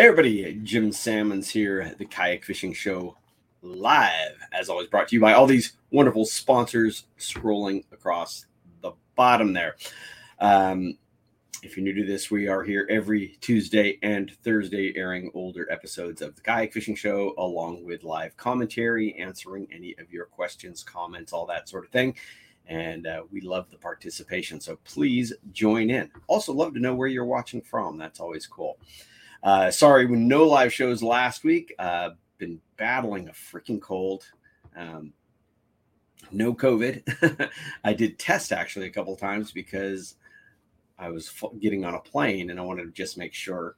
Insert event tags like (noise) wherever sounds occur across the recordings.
Hey everybody, Jim Sammons here the Kayak Fishing Show live, as always, brought to you by all these wonderful sponsors scrolling across the bottom there. Um, if you're new to this, we are here every Tuesday and Thursday airing older episodes of the Kayak Fishing Show, along with live commentary, answering any of your questions, comments, all that sort of thing. And uh, we love the participation. So please join in. Also, love to know where you're watching from. That's always cool. Uh, sorry, no live shows last week. Uh, been battling a freaking cold. Um, no COVID. (laughs) I did test actually a couple times because I was getting on a plane and I wanted to just make sure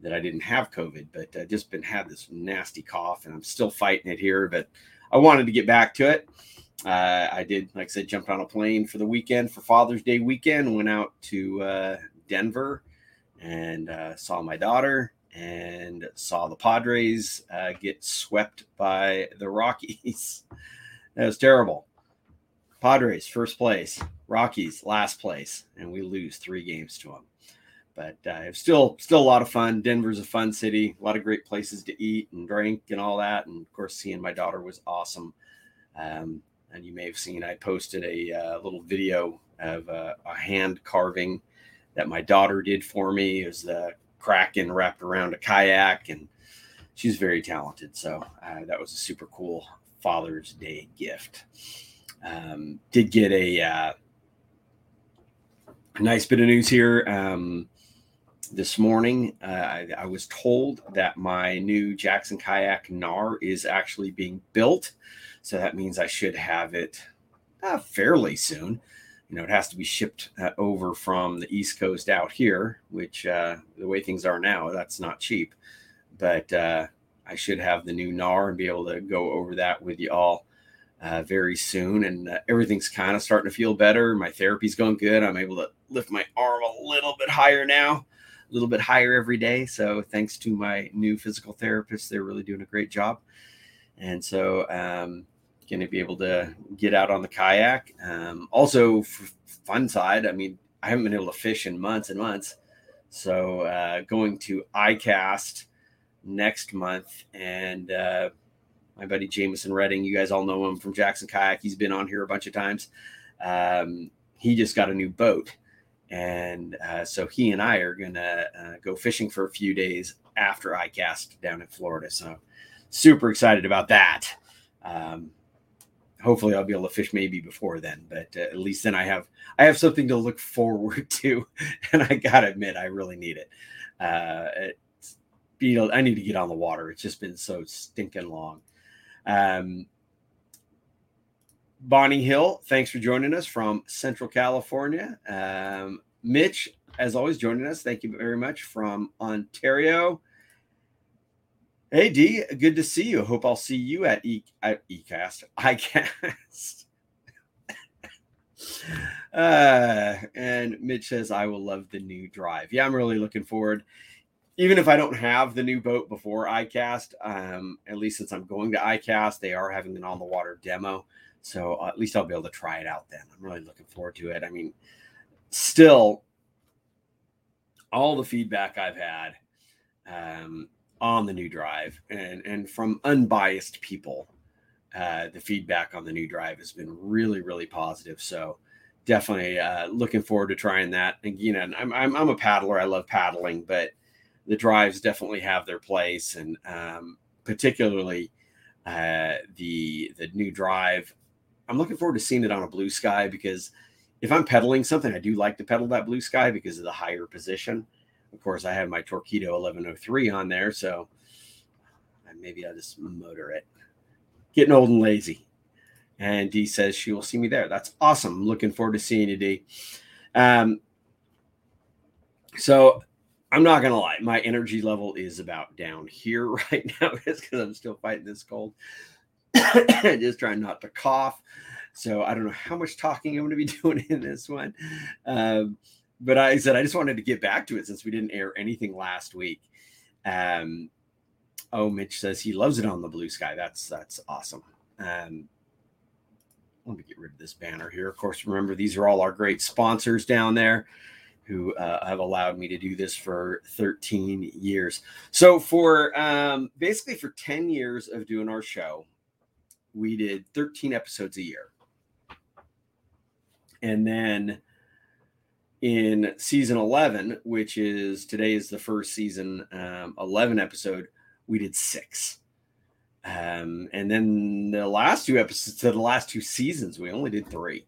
that I didn't have COVID. But I just been had this nasty cough and I'm still fighting it here. But I wanted to get back to it. Uh, I did, like I said, jumped on a plane for the weekend for Father's Day weekend. Went out to uh, Denver and uh, saw my daughter and saw the Padres uh, get swept by the Rockies. (laughs) that was terrible. Padres first place, Rockies last place, and we lose three games to them. But uh, it's still still a lot of fun. Denver's a fun city, a lot of great places to eat and drink and all that. And of course, seeing my daughter was awesome. Um, and you may have seen I posted a uh, little video of uh, a hand carving that my daughter did for me. Was the kraken wrapped around a kayak, and she's very talented. So uh, that was a super cool Father's Day gift. Um, did get a, uh, nice bit of news here. Um, this morning, uh, I, I, was told that my new Jackson Kayak Knarr is actually being built. So that means I should have it uh, fairly soon you know, it has to be shipped uh, over from the East Coast out here, which uh, the way things are now, that's not cheap. But uh, I should have the new Knarr and be able to go over that with you all uh, very soon. And uh, everything's kind of starting to feel better. My therapy's going good. I'm able to lift my arm a little bit higher now, a little bit higher every day. So thanks to my new physical therapist, they're really doing a great job. And so, um, going to be able to get out on the kayak. Um, also, fun side, I mean, I haven't been able to fish in months and months. So, uh, going to ICAST next month. And uh, my buddy Jameson Redding, you guys all know him from Jackson Kayak. He's been on here a bunch of times. Um, he just got a new boat. And uh, so he and I are going to uh, go fishing for a few days after ICAST down in Florida. So, super excited about that. Um, hopefully I'll be able to fish maybe before then, but uh, at least then I have I have something to look forward (laughs) to, and I gotta admit I really need it. Uh, you know, I need to get on the water. It's just been so stinking long. Um, Bonnie Hill, thanks for joining us from Central California. Um, Mitch, as always, joining us. Thank you very much from Ontario. Hey D, good to see you. Hope I'll see you at E at Ecast. (laughs) ICAST. (laughs) uh, and Mitch says I will love the new drive. Yeah, I'm really looking forward. Even if I don't have the new boat before ICAST, um, at least since I'm going to ICAST, they are having an on the water demo. So uh, at least I'll be able to try it out then. I'm really looking forward to it. I mean, still, all the feedback I've had um, on the new drive and and from unbiased people uh, the feedback on the new drive has been really really positive. So definitely uh, looking forward to trying that. And you know I'm, I'm, I'm a paddler. I love paddling but the drives definitely have their place. And um, particularly uh, the the new drive i'm looking forward to seeing it on a blue sky because if i'm pedaling something i do like to pedal that blue sky because of the higher position of course, I have my Torqeedo 1103 on there, so maybe I'll just motor it. Getting old and lazy. And Dee says she will see me there. That's awesome. looking forward to seeing you, Dee. Um, so I'm not gonna lie, my energy level is about down here (laughs) right now because I'm still fighting this cold. (coughs) just trying not to cough. So I don't know how much talking I'm going to be (laughs) doing in this one. Um, but I said I just wanted to get back to it since we didn't air anything last week. Um, oh, Mitch says he loves it on the blue sky. That's that's awesome. Um, let me get rid of this banner here. Of course, remember these are all our great sponsors down there. who uh, have allowed me to do this for 13 years. So, for um, basically for 10 years of doing our show, we did 13 episodes a year. And then in season 11, which is today is the first season um, 11 episode, we did six. Um, and then the last two episodes, so the last two seasons, we only did three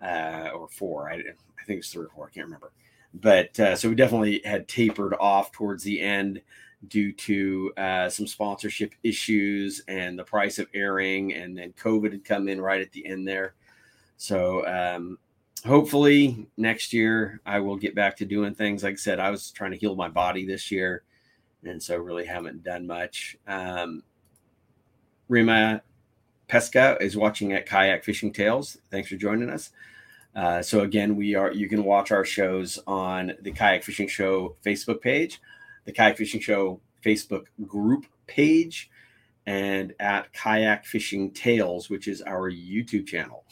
uh, or four. I, I think it's three or four. I can't remember. But uh, so we definitely had tapered off towards the end due to uh, some sponsorship issues and the price of airing, and then COVID had come in right at the end there. So um, hopefully next year I will get back to doing things. Like I said, I was trying to heal my body this year, and so really haven't done much. Um, Rima Pesca is watching at Kayak Fishing Tales. Thanks for joining us. Uh, so again, we are you can watch our shows on the Kayak Fishing Show Facebook page, the Kayak Fishing Show Facebook group page, and at Kayak Fishing Tales, which is our YouTube channel.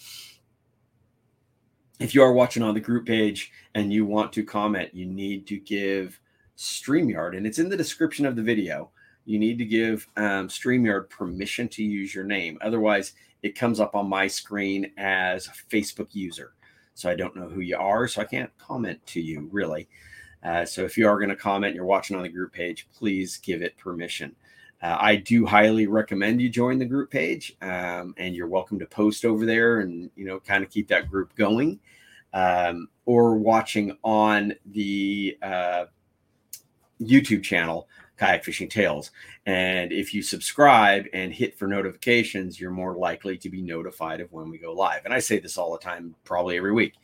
If you are watching on the group page and you want to comment, you need to give StreamYard, and it's in the description of the video. You need to give um, StreamYard permission to use your name. Otherwise, it comes up on my screen as a Facebook user. So I don't know who you are, so I can't comment to you really. Uh, so if you are going to comment, you're watching on the group page, please give it permission. Uh, I do highly recommend you join the group page, um, and you're welcome to post over there and you know kind of keep that group going. Um, or watching on the uh, YouTube channel, Kayak Fishing Tales. And if you subscribe and hit for notifications, you're more likely to be notified of when we go live. And I say this all the time, probably every week,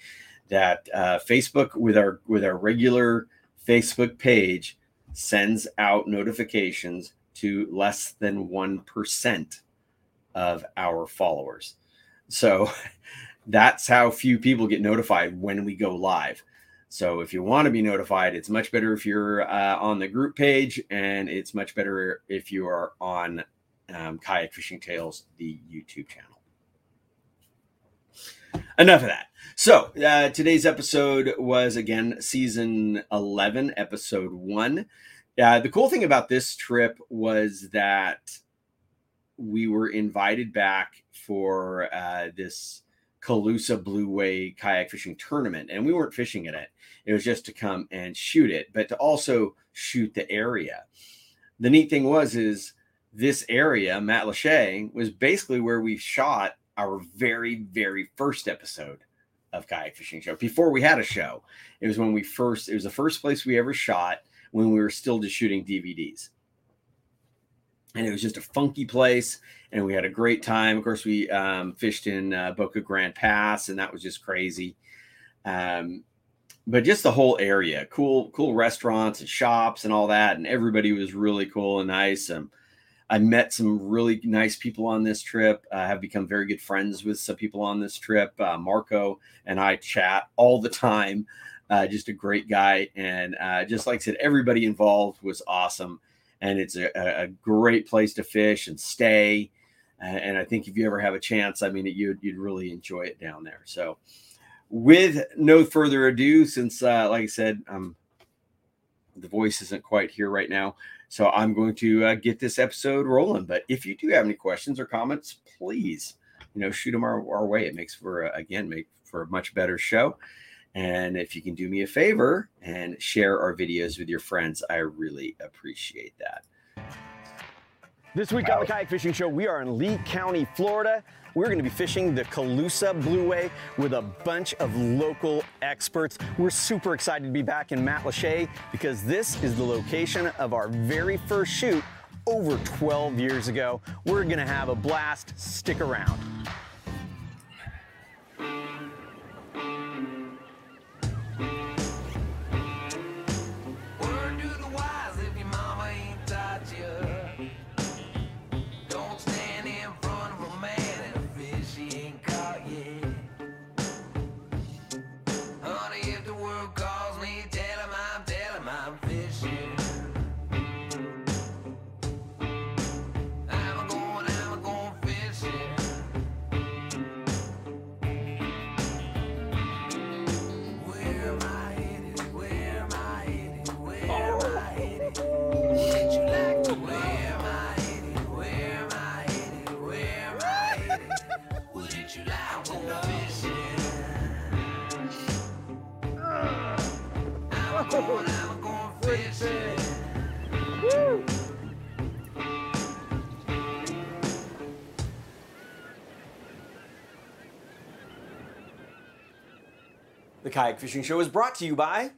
that uh, Facebook with our with our regular Facebook page sends out notifications to less than one percent of our followers. So (laughs) that's how few people get notified when we go live. So if you want to be notified, it's much better if you're uh, on the group page, and it's much better if you are on um, Kayak Fishing Tales, the YouTube channel. Enough of that. So uh, today's episode was again season 11, episode one. Uh, the cool thing about this trip was that we were invited back for uh, this Calusa Blueway kayak fishing tournament, and we weren't fishing in it. It was just to come and shoot it, but to also shoot the area. The neat thing was is this area, Matlacha, was basically where we shot our very, very first episode of kayak fishing show before we had a show. It was when we first, it was the first place we ever shot when we were still just shooting DVDs. And it was just a funky place, and we had a great time. Of course, we um, fished in uh, Boca Grande Pass, and that was just crazy. Um, but just the whole area, cool, cool restaurants and shops and all that, and everybody was really cool and nice. And I met some really nice people on this trip. I have become very good friends with some people on this trip. Uh, Marco and I chat all the time. Uh, just a great guy, and uh, just like I said, everybody involved was awesome, and it's a, a great place to fish and stay. And I think if you ever have a chance, I mean, you'd you'd really enjoy it down there. So with no further ado, since uh, like I said, um, the voice isn't quite here right now, so I'm going to uh, get this episode rolling. But if you do have any questions or comments, please, you know, shoot them our, our way. It makes for uh, again make for a much better show. And if you can do me a favor and share our videos with your friends, I really appreciate that. This week on the Kayak Fishing Show, we are in Lee County, Florida. We're going to be fishing the Calusa Blueway with a bunch of local experts. We're super excited to be back in Matlacha because this is the location of our very first shoot over 12 years ago. We're going to have a blast. Stick around. Kayak Fishing Show is brought to you by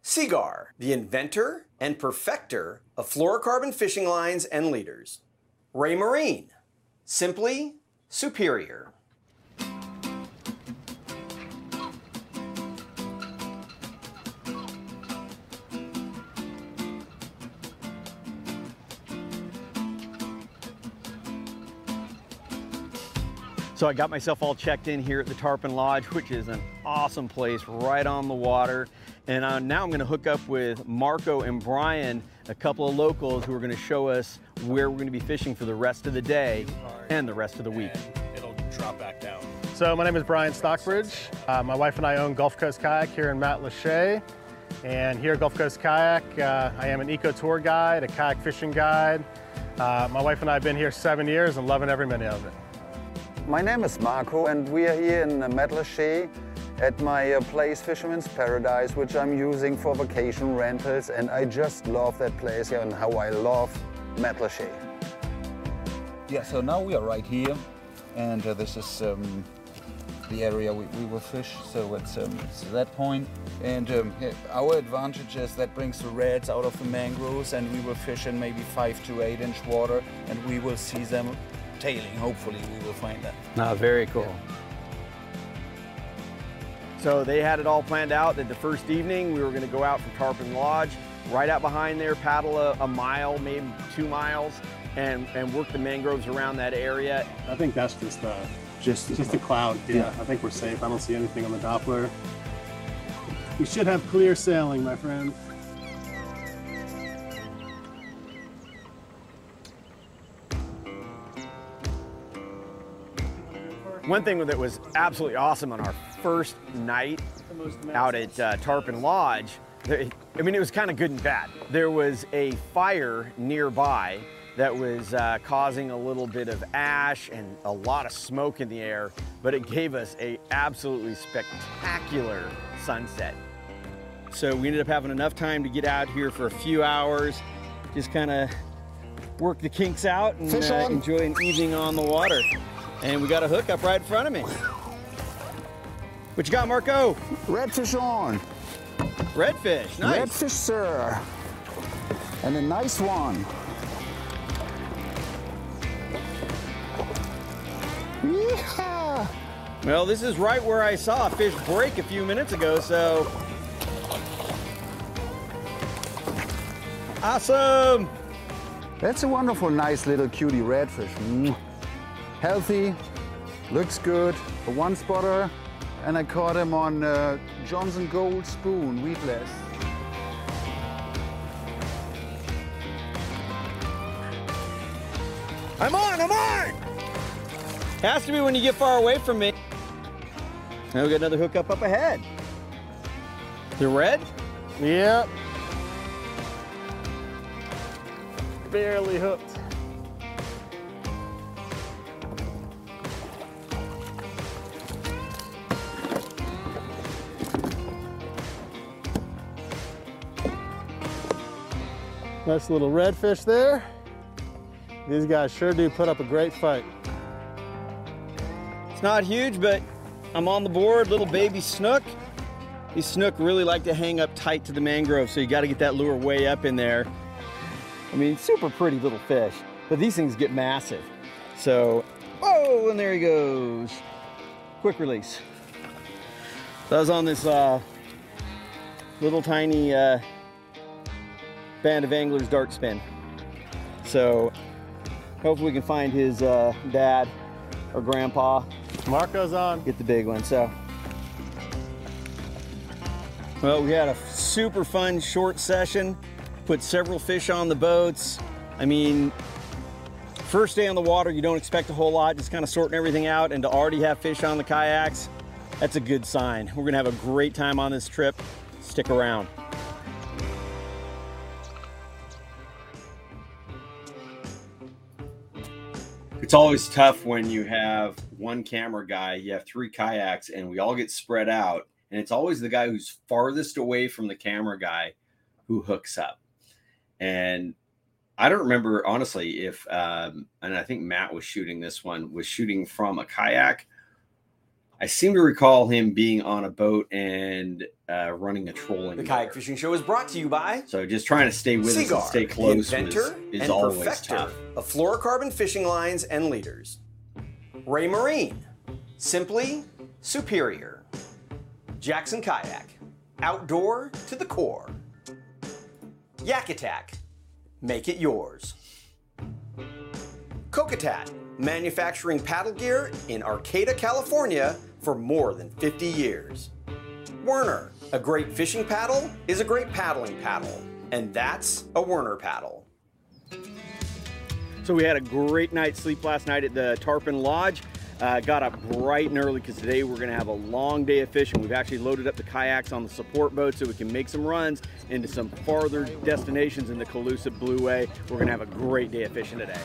Seaguar, the inventor and perfecter of fluorocarbon fishing lines and leaders. Raymarine, simply superior. So I got myself all checked in here at the Tarpon Lodge, which is an awesome place right on the water. And uh, now I'm gonna hook up with Marco and Brian, a couple of locals who are gonna show us where we're gonna be fishing for the rest of the day and the rest of the week. And it'll drop back down. So my name is Brian Stockbridge. Uh, my wife and I own Gulf Coast Kayak here in Matlacha. And here at Gulf Coast Kayak, uh, I am an eco tour guide, a kayak fishing guide. Uh, my wife and I have been here seven years and loving every minute of it. My name is Marco and we are here in Matlacha at my uh, place Fisherman's Paradise, which I'm using for vacation rentals and I just love that place here and how I love Matlacha. Yeah, so now we are right here and uh, this is um, the area we, we will fish. So it's, um, it's that point. And um, our advantage is that brings the reds out of the mangroves and we will fish in maybe five to eight inch water and we will see them tailing. Hopefully we will find that. Ah, very cool. So they had it all planned out that the first evening we were going to go out from Tarpon Lodge, right out behind there, paddle a, a mile, maybe two miles, and, and work the mangroves around that area. I think that's just the Just, just a cloud. Yeah, Yeah. I think we're safe. I don't see anything on the Doppler. We should have clear sailing, my friend. One thing that was absolutely awesome on our first night out at uh, Tarpon Lodge, I mean, it was kind of good and bad. There was a fire nearby that was uh, causing a little bit of ash and a lot of smoke in the air, but it gave us a absolutely spectacular sunset. So we ended up having enough time to get out here for a few hours, just kind of work the kinks out and uh, enjoy an evening on the water. And we got a hook up right in front of me. What you got, Marco? Redfish on. Redfish, nice. Redfish, sir. And a nice one. Yeehaw! Well, this is right where I saw a fish break a few minutes ago, so. Awesome! That's a wonderful, nice little cutie redfish. Mm. Healthy, looks good, a one spotter, and I caught him on uh, Johnson Gold Spoon, weedless. I'm on, I'm on! Has to be when you get far away from me. Now we got another hookup up up ahead. The red? Yep. Barely hooked. Nice little redfish there. These guys sure do put up a great fight. It's not huge, but I'm on the board. Little baby snook. These snook really like to hang up tight to the mangrove, so you got to get that lure way up in there. I mean, super pretty little fish, but these things get massive. So, whoa, and there he goes. Quick release. So I was on this uh, little tiny uh, band of anglers dart spin. So, hopefully we can find his uh, dad or grandpa Marco's on. get the big one. So, well, we had a super fun short session. Put several fish on the boats. I mean, first day on the water, you don't expect a whole lot, just kind of sorting everything out, and to already have fish on the kayaks, that's a good sign. We're gonna have a great time on this trip. Stick around. It's always tough when you have one camera guy, you have three kayaks, and we all get spread out, and it's always the guy who's farthest away from the camera guy who hooks up. And I don't remember honestly if, um, and I think Matt was shooting this one, was shooting from a kayak. I seem to recall him being on a boat and uh, running a trolling. The kayak fishing show is brought to you by So just trying to stay with us and stay close the inventor was, is and always perfecter tough. of fluorocarbon fishing lines and leaders. Raymarine, simply superior. Jackson Kayak, outdoor to the core. Yak Attack, make it yours. Kokatat, manufacturing paddle gear in Arcata, California for more than 50 years. Werner, a great fishing paddle is a great paddling paddle, and that's a Werner paddle. So we had a great night's sleep last night at the Tarpon Lodge. Uh, got up bright and early because today we're going to have a long day of fishing. We've actually loaded up the kayaks on the support boat so we can make some runs into some farther destinations in the Calusa Blueway. We're going to have a great day of fishing today.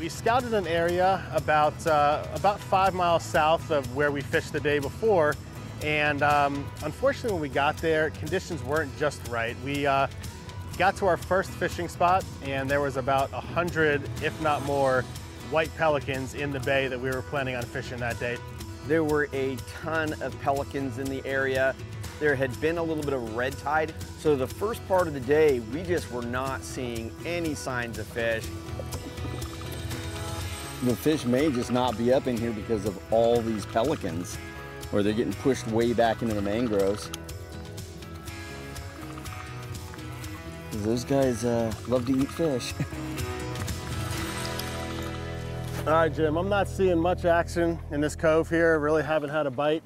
We scouted an area about uh, about five miles south of where we fished the day before, and um, unfortunately, when we got there, conditions weren't just right. We uh, got to our first fishing spot, and there was about a hundred, if not more, white pelicans in the bay that we were planning on fishing that day. There were a ton of pelicans in the area. There had been a little bit of red tide, so the first part of the day, we just were not seeing any signs of fish. The fish may just not be up in here because of all these pelicans, or they're getting pushed way back into the mangroves. Those guys uh, love to eat fish. (laughs) All right, Jim, I'm not seeing much action in this cove here. Really haven't had a bite.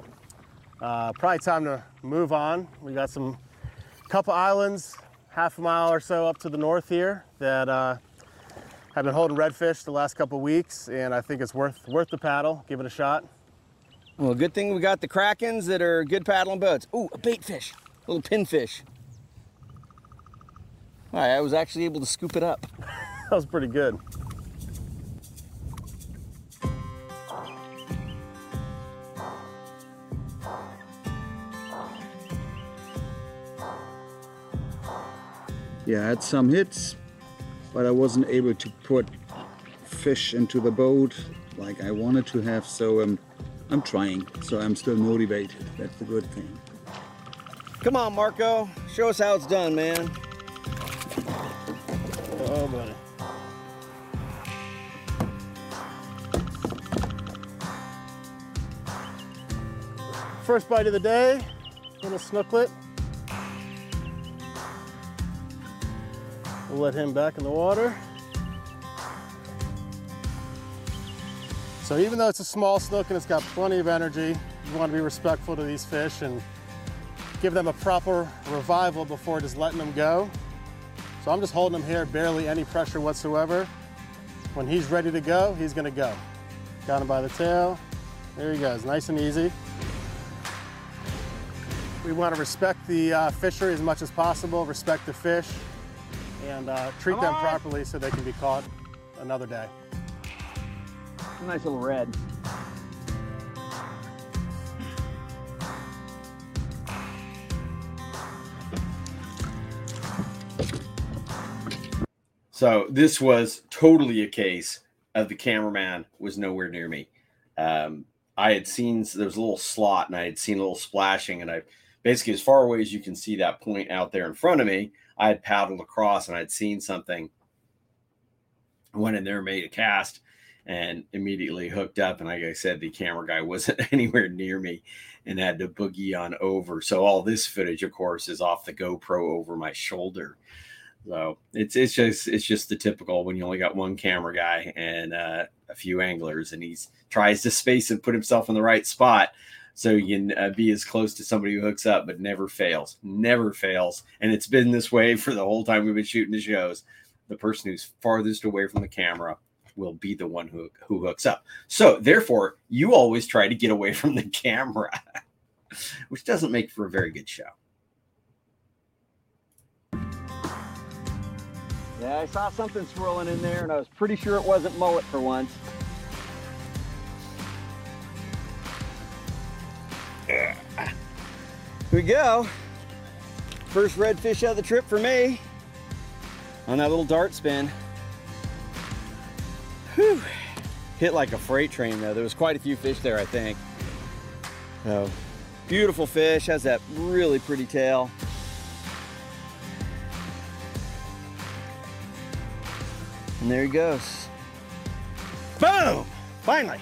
Uh, probably time to move on. We got some couple islands, half a mile or so up to the north here that uh, have been holding redfish the last couple weeks, and I think it's worth worth the paddle. Give it a shot. Well, good thing we got the krakens that are good paddling boats. Ooh, a bait fish, a little pinfish. All right, I was actually able to scoop it up. (laughs) That was pretty good. Yeah, I had some hits, but I wasn't able to put fish into the boat like I wanted to have. So um, I'm trying. So I'm still motivated. That's the good thing. Come on, Marco, show us how it's done, man. Oh, buddy. First bite of the day, little snooklet. We'll let him back in the water. So even though it's a small snook and it's got plenty of energy, you want to be respectful to these fish and give them a proper revival before just letting them go. So I'm just holding him here, barely any pressure whatsoever. When he's ready to go, he's gonna go. Got him by the tail. There he goes, nice and easy. We want to respect the uh, fishery as much as possible, respect the fish, and uh, treat them properly so they can be caught another day. Nice little red. So this was totally a case of the cameraman was nowhere near me. Um, I had seen there was a little slot and I had seen a little splashing, and I basically as far away as you can see that point out there in front of me, I had paddled across and I'd seen something. Went in there, made a cast, and immediately hooked up. And like I said, the camera guy (laughs) wasn't anywhere near me and had to boogie on over. So all this footage, of course, is off the GoPro over my shoulder. So it's it's just it's just the typical when you only got one camera guy and uh, a few anglers, and he tries to space and put himself in the right spot so you can uh, be as close to somebody who hooks up, but never fails, never fails, and it's been this way (laughs) for the whole time we've been shooting the shows. The person who's farthest away from the camera will be the one who who hooks up. So therefore, you always try to get away (laughs) from the camera, which doesn't make for a very good show. Yeah, I saw something swirling in there, and I was pretty sure it wasn't mullet for once. Here we go. First redfish out of the trip for me on that little dart spin. Whew. Hit like a freight train though. There was quite a few fish there, I think. So, beautiful fish, has that really pretty tail. And there he goes. Boom! Finally.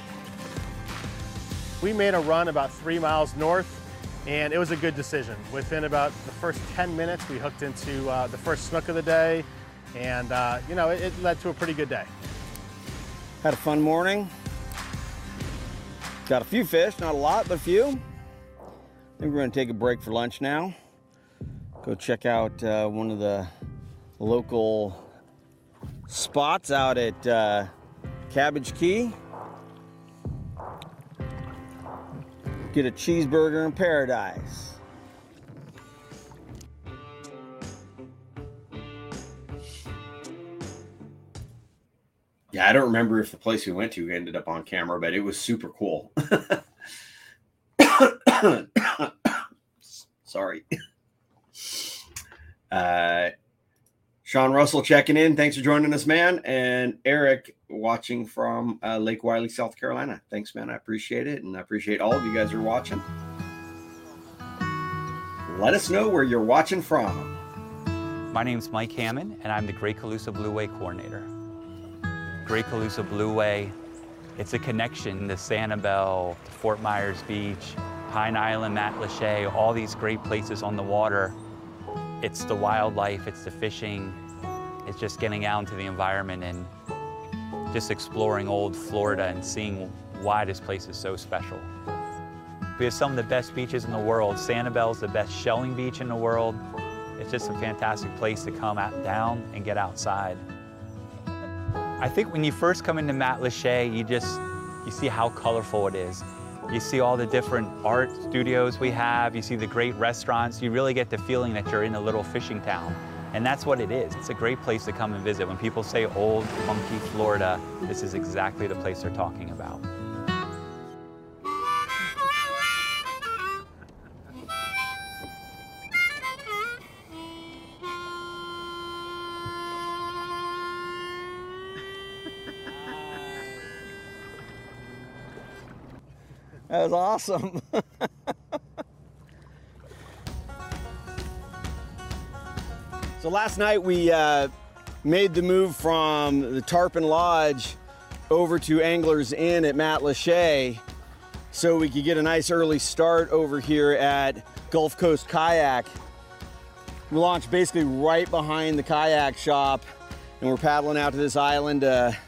We made a run about three miles north and it was a good decision. Within about the first 10 minutes, we hooked into uh, the first snook of the day and uh, you know, it, it led to a pretty good day. Had a fun morning. Got a few fish, not a lot, but a few. I think we're gonna take a break for lunch now. Go check out uh, one of the local spots out at uh, Cabbage Key. Get a cheeseburger in paradise. Yeah, I don't remember if the place we went to ended up on camera, but it was super cool. (coughs) Sorry. Uh, Sean Russell checking in. Thanks for joining us, man. And Eric watching from uh, Lake Wylie, South Carolina. Thanks, man. I appreciate it. And I appreciate all of you guys who are watching. Let us know where you're watching from. My name is Mike Hammond, and I'm the Great Calusa Blue Blueway Coordinator. Great Calusa Blueway, it's a connection to Sanibel, to Fort Myers Beach, Pine Island, Matlacha, all these great places on the water. It's the wildlife, it's the fishing, it's just getting out into the environment and just exploring old Florida and seeing why this place is so special. We have some of the best beaches in the world. Sanibel is the best shelling beach in the world. It's just a fantastic place to come out, down and get outside. I think when you first come into Matlacha, you just, you see how colorful it is. You see all the different art studios we have, you see the great restaurants, you really get the feeling that you're in a little fishing town. And that's what it is. It's a great place to come and visit. When people say old, funky Florida, this is exactly the place they're talking about. That was awesome. (laughs) so last night we uh, made the move from the Tarpon Lodge over to Anglers Inn at Matlacha so we could get a nice early start over here at Gulf Coast Kayak. We launched basically right behind the kayak shop and we're paddling out to this island to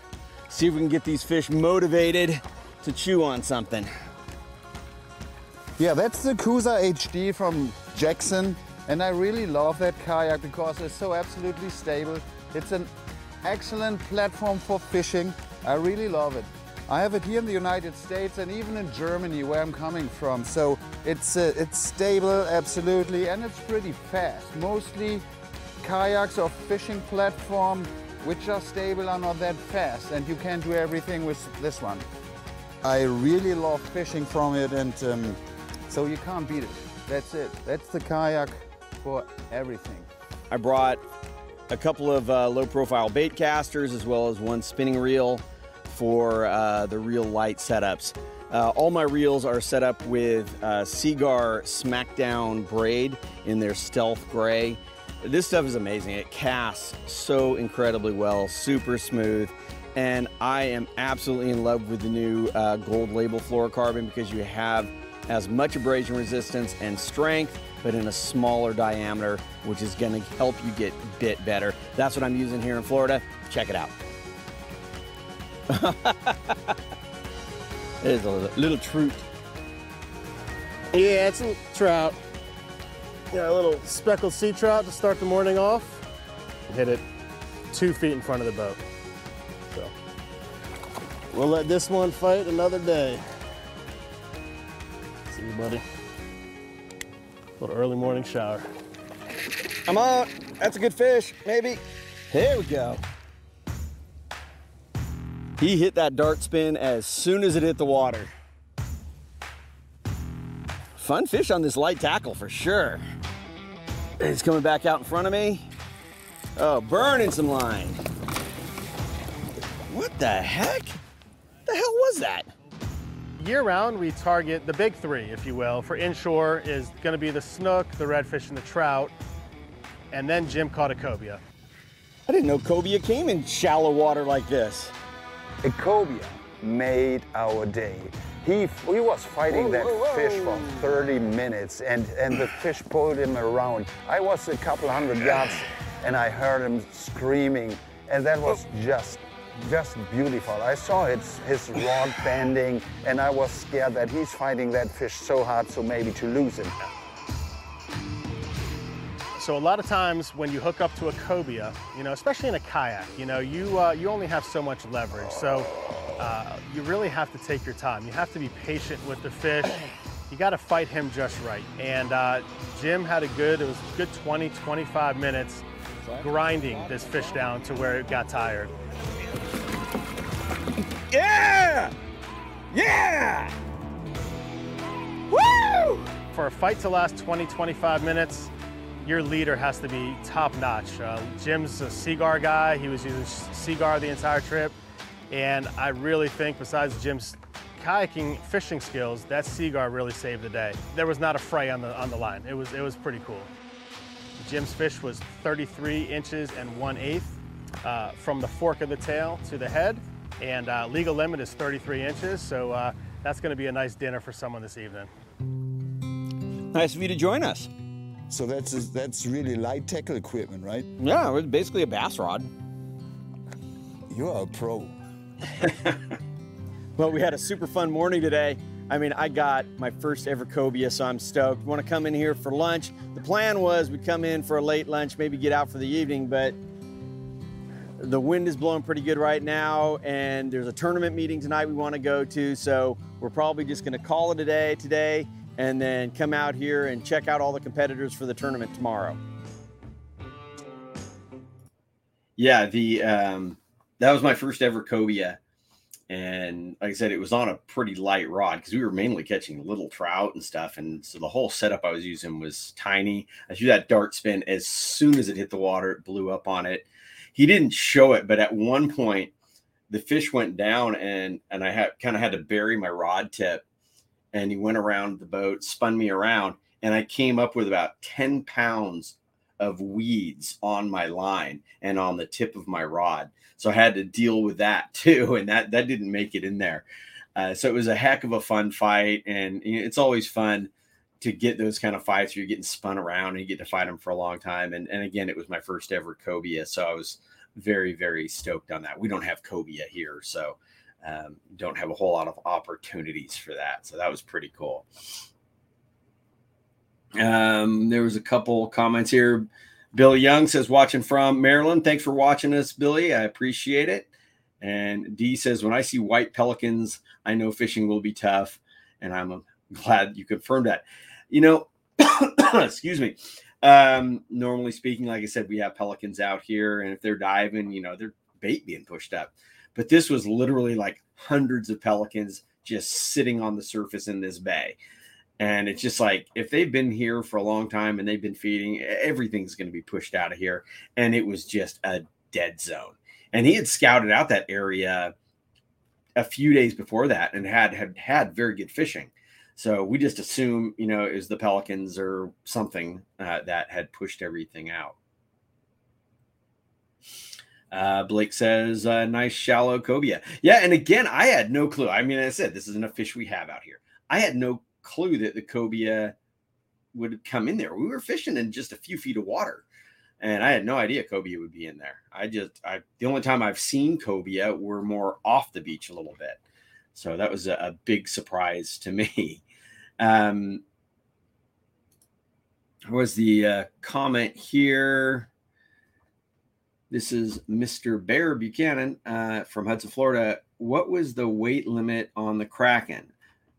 see if we can get these fish motivated to chew on something. Yeah, that's the Coosa HD from Jackson. And I really love that kayak because it's so absolutely stable. It's an excellent platform for fishing. I really love it. I have it here in the United States and even in Germany where I'm coming from. So it's, uh, it's stable, absolutely, and it's pretty fast. Mostly kayaks or fishing platform which are stable are not that fast and you can do everything with this one. I really love fishing from it and um, so you can't beat it. That's it. That's the kayak for everything. I brought a couple of uh, low profile bait casters as well as one spinning reel for uh, the reel light setups. Uh, all my reels are set up with uh, Seaguar Smackdown braid in their stealth gray. This stuff is amazing. It casts so incredibly well, super smooth. And I am absolutely in love with the new uh, gold label fluorocarbon because you have as much abrasion resistance and strength, but in a smaller diameter, which is gonna help you get bit better. That's what I'm using here in Florida. Check it out. (laughs) There's a little, little trout. Yeah, it's a trout. Yeah, a little speckled sea trout to start the morning off. Hit it two feet in front of the boat. So we'll let this one fight another day. You, buddy. Little early morning shower. I'm on. That's a good fish, maybe. There we go. He hit that dart spin as soon as it hit the water. fun fish on this light tackle for sure. It's coming back out in front of me. Oh, burning some line. What the heck? The hell was that? Year round, we target the big three, if you will. For inshore is going to be the snook, the redfish, and the trout. And then Jim caught a cobia. I didn't know cobia came in shallow water like this. A cobia made our day. He, he was fighting Whoa, that whoa, whoa. fish for 30 minutes and, and the fish pulled him around. I was a couple hundred yards and I heard him screaming and that was oh. just just beautiful. I saw his, his rod (laughs) bending and I was scared that he's fighting that fish so hard so maybe to lose him. So a lot of times when you hook up to a cobia, you know, especially in a kayak, you know, you uh, you only have so much leverage. So uh, you really have to take your time. You have to be patient with the fish. You got to fight him just right. And uh, Jim had a good, it was a good 20, 25 minutes grinding this fish down to where it got tired. Yeah! Yeah! Woo! For a fight to last 20, 25 minutes, your leader has to be top notch. Uh, Jim's a Seaguar guy. He was using Seaguar the entire trip. And I really think besides Jim's kayaking fishing skills, that Seaguar really saved the day. There was not a fray on the, on the line. It was, it was pretty cool. Jim's fish was 33 inches and 1 eighth uh, from the fork of the tail to the head. And uh, legal limit is 33 inches. So uh, that's gonna be a nice dinner for someone this evening. Nice of you to join us. So that's that's really light tackle equipment, right? Yeah, it was basically a bass rod. You are a pro. (laughs) Well, we had a super fun morning today. I mean, I got my first ever cobia, so I'm stoked. Want to come in here for lunch? The plan was we'd come in for a late lunch, maybe get out for the evening, but the wind is blowing pretty good right now, and there's a tournament meeting tonight we want to go to, so we're probably just going to call it a day today, and then come out here and check out all the competitors for the tournament tomorrow. Yeah, the um, that was my first ever cobia and like I said, it was on a pretty light rod because we were mainly catching little trout and stuff. And so the whole setup I was using was tiny. I threw that dart spin as soon as it hit the water, it blew up on it. He didn't show it, but at one point the fish went down and and I had kind of had to bury my rod tip and he went around the boat, spun me around, and I came up with about 10 pounds of weeds on my line and on the tip of my rod. So I had to deal with that (laughs) too, and that that didn't make it in there. Uh, so it was a heck of a fun fight, and you know, it's always fun to get those kind of fights you're getting spun around and you get to fight them for a long time. And and again, it was my first ever cobia, so I was very very stoked on that. We don't have cobia here, so um, don't have a whole lot of opportunities for that. So that was pretty cool. Um, there was a couple comments here. Billy Young says, watching from Maryland. Thanks for watching us, Billy. I appreciate it. And D says, when I see white pelicans, I know fishing will be tough. And I'm glad you confirmed that. You know, (coughs) excuse me. Um, normally speaking, like I said, we have pelicans out here, and if they're diving, you know, they're bait being pushed up. But this was literally like hundreds of pelicans just sitting on the surface in this bay. And it's just like if they've been here for a long time and they've been feeding, everything's going to be pushed out of here. And it was just a dead zone. And he had scouted out that area a few days before that and had had had very good fishing. So we just assume, you know, is the pelicans or something uh, that had pushed everything out. Uh, Blake says, uh, nice shallow cobia. Yeah. And again, I had no clue. I mean, I said, this isn't a fish we have out here. I had no clue that the cobia would come in there. We were fishing in just a few feet of water, and I had no idea cobia would be in there. I just, I the only time I've seen cobia were more off the beach a little bit, so that was a, a big surprise to me. (laughs) Um, was the uh, comment here? This is Mr. Bear Buchanan uh, from Hudson, Florida. What was the weight limit on the Kraken?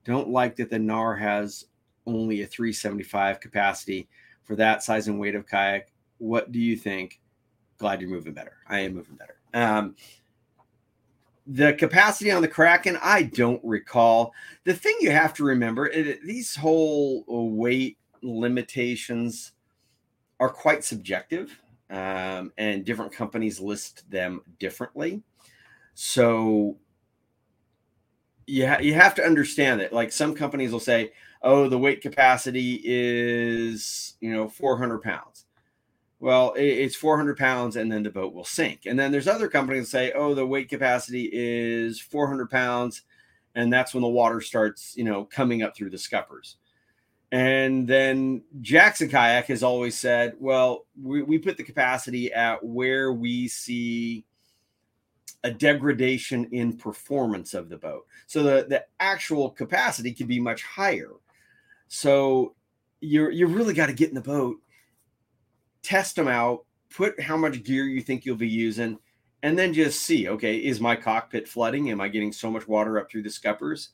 Don't like that the Knarr has only a 375 capacity for that size and weight of kayak. What do you think? Glad you're moving better. I am moving better. Um, the capacity on the Kraken, I don't recall. The thing you have to remember, it, these whole weight limitations are quite subjective, um, and different companies list them differently. So you, ha- you have to understand that. Like some companies will say, oh, the weight capacity is, you know, 400 pounds. Well, it's 400 pounds and then the boat will sink. And then there's other companies that say, oh, the weight capacity is 400 pounds. And that's when the water starts, you know, coming up through the scuppers. And then Jackson Kayak has always said, well, we, we put the capacity at where we see a degradation in performance of the boat. So the, the actual capacity could be much higher. So you're you really got to get in the boat, test them out, put how much gear you think you'll be using, and then just see, okay, is my cockpit flooding? Am I getting so much water up through the scuppers?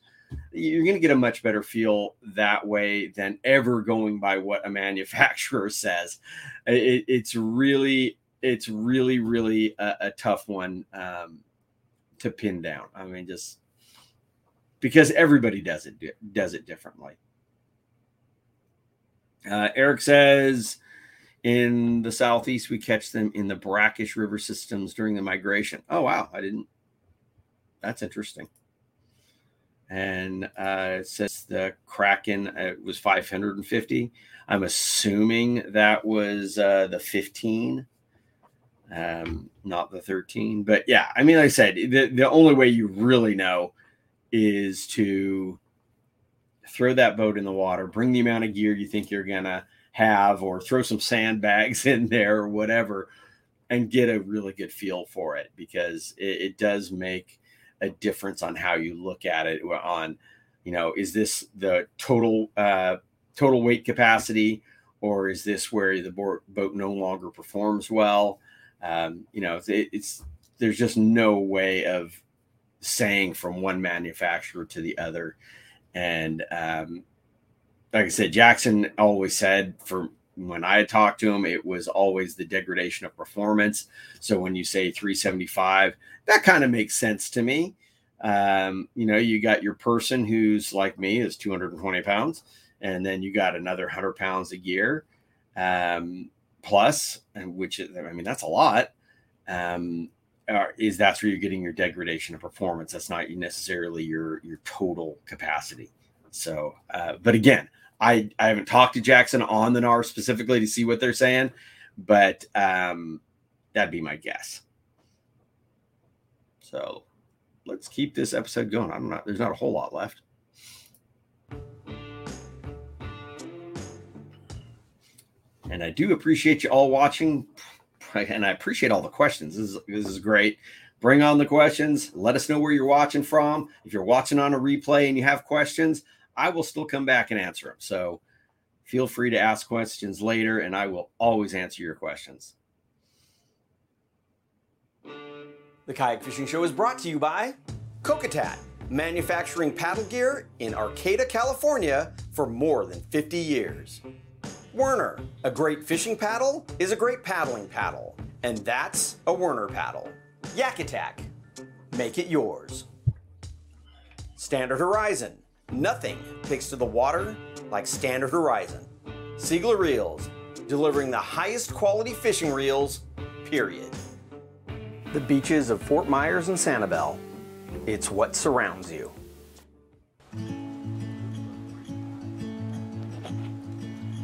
You're going to get a much better feel that way than ever going by what a (laughs) manufacturer says. It, it's really it's really really a, a tough one um, to pin down. I mean, just because everybody does it does it differently. Uh, Eric says in the southeast we catch them in the brackish river systems during the migration. Oh wow, I didn't. That's interesting. And uh, it says the Kraken uh, was 550. I'm assuming that was uh, the 15 um, not the 13. But yeah, I mean, like I said, the, the only way you really know is to throw that boat in the water, bring the amount of gear you think you're going to have, or throw some sandbags (laughs) in there or whatever, and get a really good feel for it because it, it does make a difference on how you look at it. On, you know, is this the total uh, total weight capacity, or is this where the boat no longer performs well? Um, you know, it, it's there's just no way of saying from one manufacturer to the other. And um, like I said, Jackson always said for when I talked to him, it was always the degradation of performance. So when you say 375, that kind of makes sense to me. Um, you know, you got your person who's like me is 220 pounds, and then you got another 100 pounds a year. Um, plus, and which is, I mean, that's a lot. Um, is that's where you're getting your degradation of performance. That's not necessarily your your total capacity. So, uh, but again, I I haven't talked to Jackson on the Knarr specifically to see what they're saying, but um, that'd be my guess. So, let's keep this episode going. I'm not. There's not a whole lot left. And I do appreciate you all watching. And I appreciate all the questions. This is, this is great. Bring on the questions. Let us know where you're watching from. If you're watching on a replay and you have questions, I will still come back and answer them. So feel free to ask questions later, and I will always answer your questions. The Kayak Fishing Show is brought to you by Kokatat, manufacturing paddle gear in Arcata, California for more than 50 years. Werner. A great fishing paddle is a great paddling paddle, and that's a Werner paddle. Yak Attack. Make it yours. Standard Horizon. Nothing takes to the water like Standard Horizon. Seigler Reels, delivering the highest quality fishing reels, period. The beaches of Fort Myers and Sanibel. It's what surrounds you.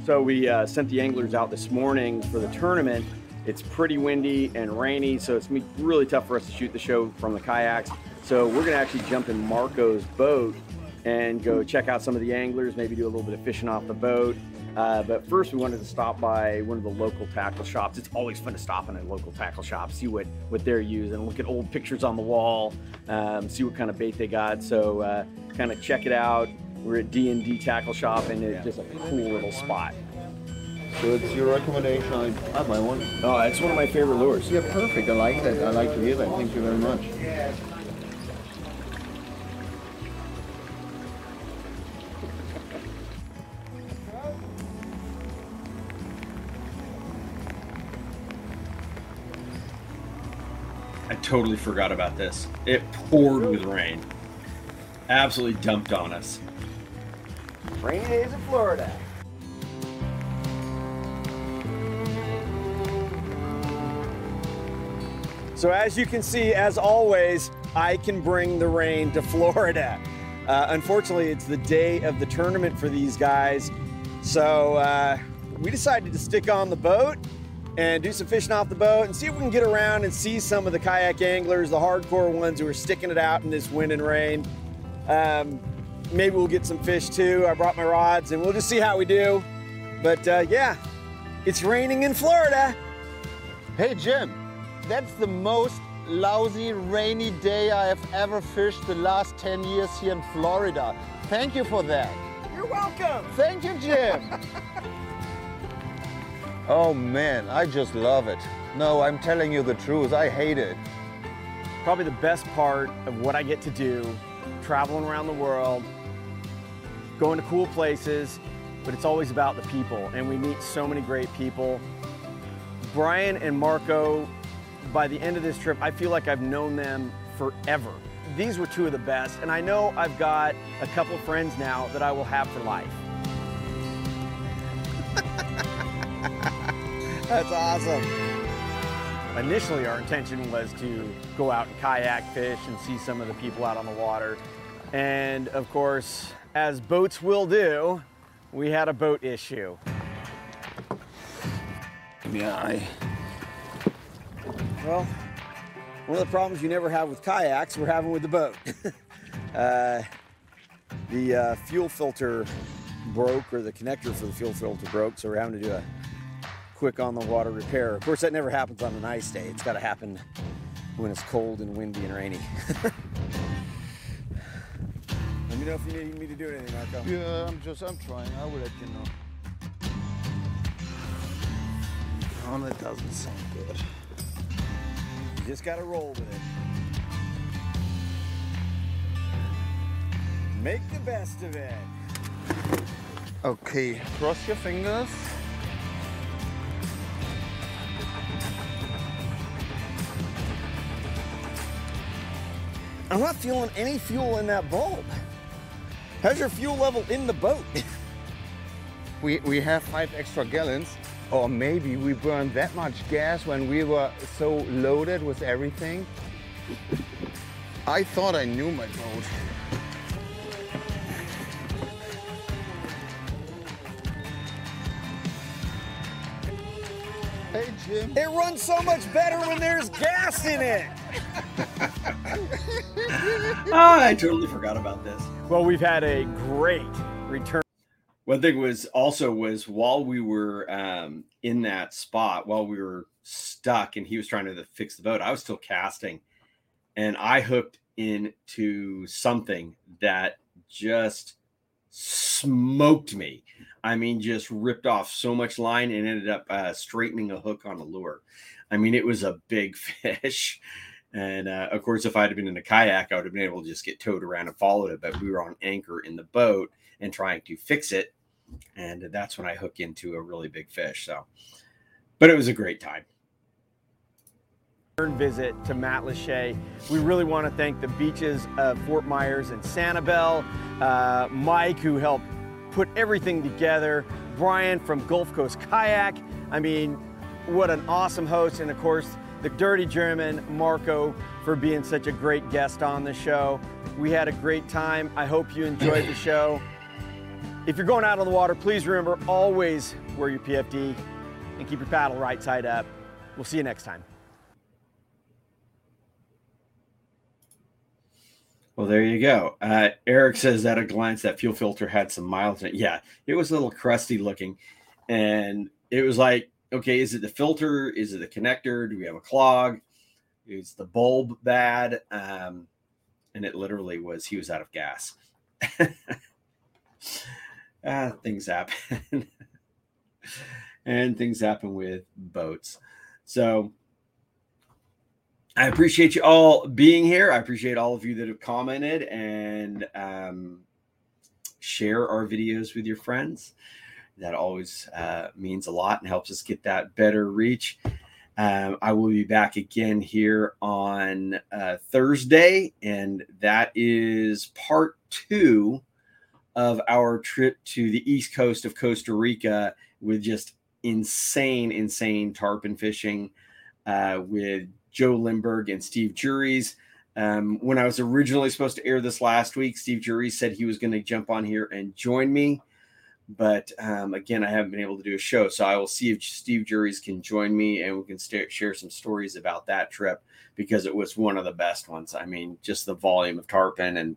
So we uh, sent the anglers out this morning for the tournament. It's pretty windy and rainy, so it's really tough for us to shoot the show from the kayaks. So we're gonna actually jump in Marco's boat and go check out some of the anglers, maybe do a little bit of fishing off the boat. Uh, but first, we wanted to stop by one of the local tackle shops. It's always fun to stop in a local tackle shop, see what, what they're using, look at old pictures on the wall, um, see what kind of bait they got. So uh, kind of check it out, we're at D&D Tackle Shop, and it's just a cool little spot. So it's your recommendation. I, I buy one. Oh, it's one of my favorite lures. Yeah, perfect. I like that. I like to hear that. Thank you very much. Totally forgot about this. It poured with rain. Absolutely dumped on us. Rainy days in Florida. So as you can see, as always, I can bring the rain to Florida. Uh, unfortunately, it's the day of the tournament for these guys. So uh, we decided to stick on the boat and do some fishing off the boat and see if we can get around and see some of the kayak anglers, the hardcore ones who are sticking it out in this wind and rain. Um, maybe we'll get some fish too. I brought my rods and we'll just see how we do. But uh, yeah, it's raining in Florida. Hey Jim, that's the most lousy rainy day I have ever fished the last 10 years here in Florida. Thank you for that. You're welcome. Thank you, Jim. (laughs) oh man, I just love it. No, I'm telling you the truth, I hate it. Probably the best part of what I get to do, traveling around the world, going to cool places, but it's always about the people, and we meet so many great people. Brian and Marco, by the end of this trip, I feel like I've known them forever. These were two of the best, and I know I've got a couple friends now that I will have for life. (laughs) That's awesome. Initially, our intention was to go out and kayak fish and see some of the people out on the water. And of course, as boats will do, we had a boat issue. Yeah, I... Well, one of the problems you never have with kayaks, we're having with the boat. (laughs) uh, the uh, fuel filter broke, or the connector for the fuel filter broke, so we're having to do a quick on the water repair. Of course, that never happens on a nice day. It's got to happen when it's cold and windy and rainy. (laughs) Let me know if you need me to do anything, Marco. Yeah, I'm just, I'm trying. I will let you know. Oh, that doesn't sound good. You just got to roll with it. Make the best of it. Okay, cross your fingers. I'm not feeling any fuel in that bulb. How's your fuel level in the boat? (laughs) We, we have five extra gallons, or maybe we burned that much gas when we were so loaded with everything. (laughs) I thought I knew my boat. Hey Jim. It runs so much better when there's gas in it. (laughs) Ah, I totally forgot about this. Well, we've had a great return. One thing was also was while we were um, in that spot, while we were stuck, and he was trying to fix the boat, I was still casting, and I hooked into something that just smoked me. I mean, just ripped off so much line and ended up uh, straightening a hook on a lure. I mean, it was a big (laughs) fish. And uh, of course, if I'd have been in a kayak, I would have been able to just get towed around and followed it. But we were on anchor in the boat and trying to fix it. And that's when I hook into a really big fish. So, but it was a great time. visit to Matlacha. We really want to thank the beaches of Fort Myers and Sanibel, uh, Mike, who helped put everything together, Brian from Gulf Coast Kayak. I mean, what an awesome host. And of course, the Dirty German, Marco, for being such a great guest on the show. We had a great time. I hope you enjoyed the show. If you're going out on the water, please remember always wear your PFD and keep your paddle right side up. We'll see you next time. Well, there you go. Uh, Eric says at a glance that fuel filter had some miles in it. Yeah, it was a little crusty looking. And it was like, okay, is it the filter? Is it the connector? Do we have a clog? Is the bulb bad? Um, and it literally was, he was out of gas. (laughs) ah, things happen. (laughs) and things happen with boats. So, I appreciate you all being here. I appreciate all of you that have commented and um, share our videos with your friends. That always uh, means a lot and helps us get that better reach. Um, I will be back again here on uh, Thursday, and that is part two of our trip to the east coast of Costa Rica with just insane, insane tarpon fishing uh, with Joe Lindberg and Steve Juries. Um, when I was originally supposed to air this last week, Steve Juries said he was going to jump on here and join me. But um, again, I haven't been able to do a show. So I will see if Steve Juries can join me and we can st- share some stories about that trip because it was one of the best ones. I mean, just the volume of tarpon and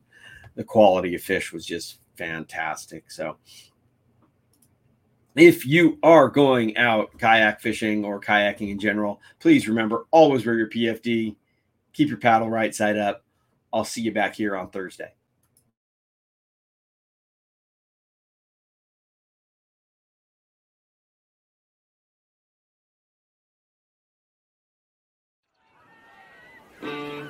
the quality of fish was just fantastic. So if you are going out kayak fishing or kayaking in general, please remember always wear your PFD, keep your paddle right side up. I'll see you back here on Thursday. Word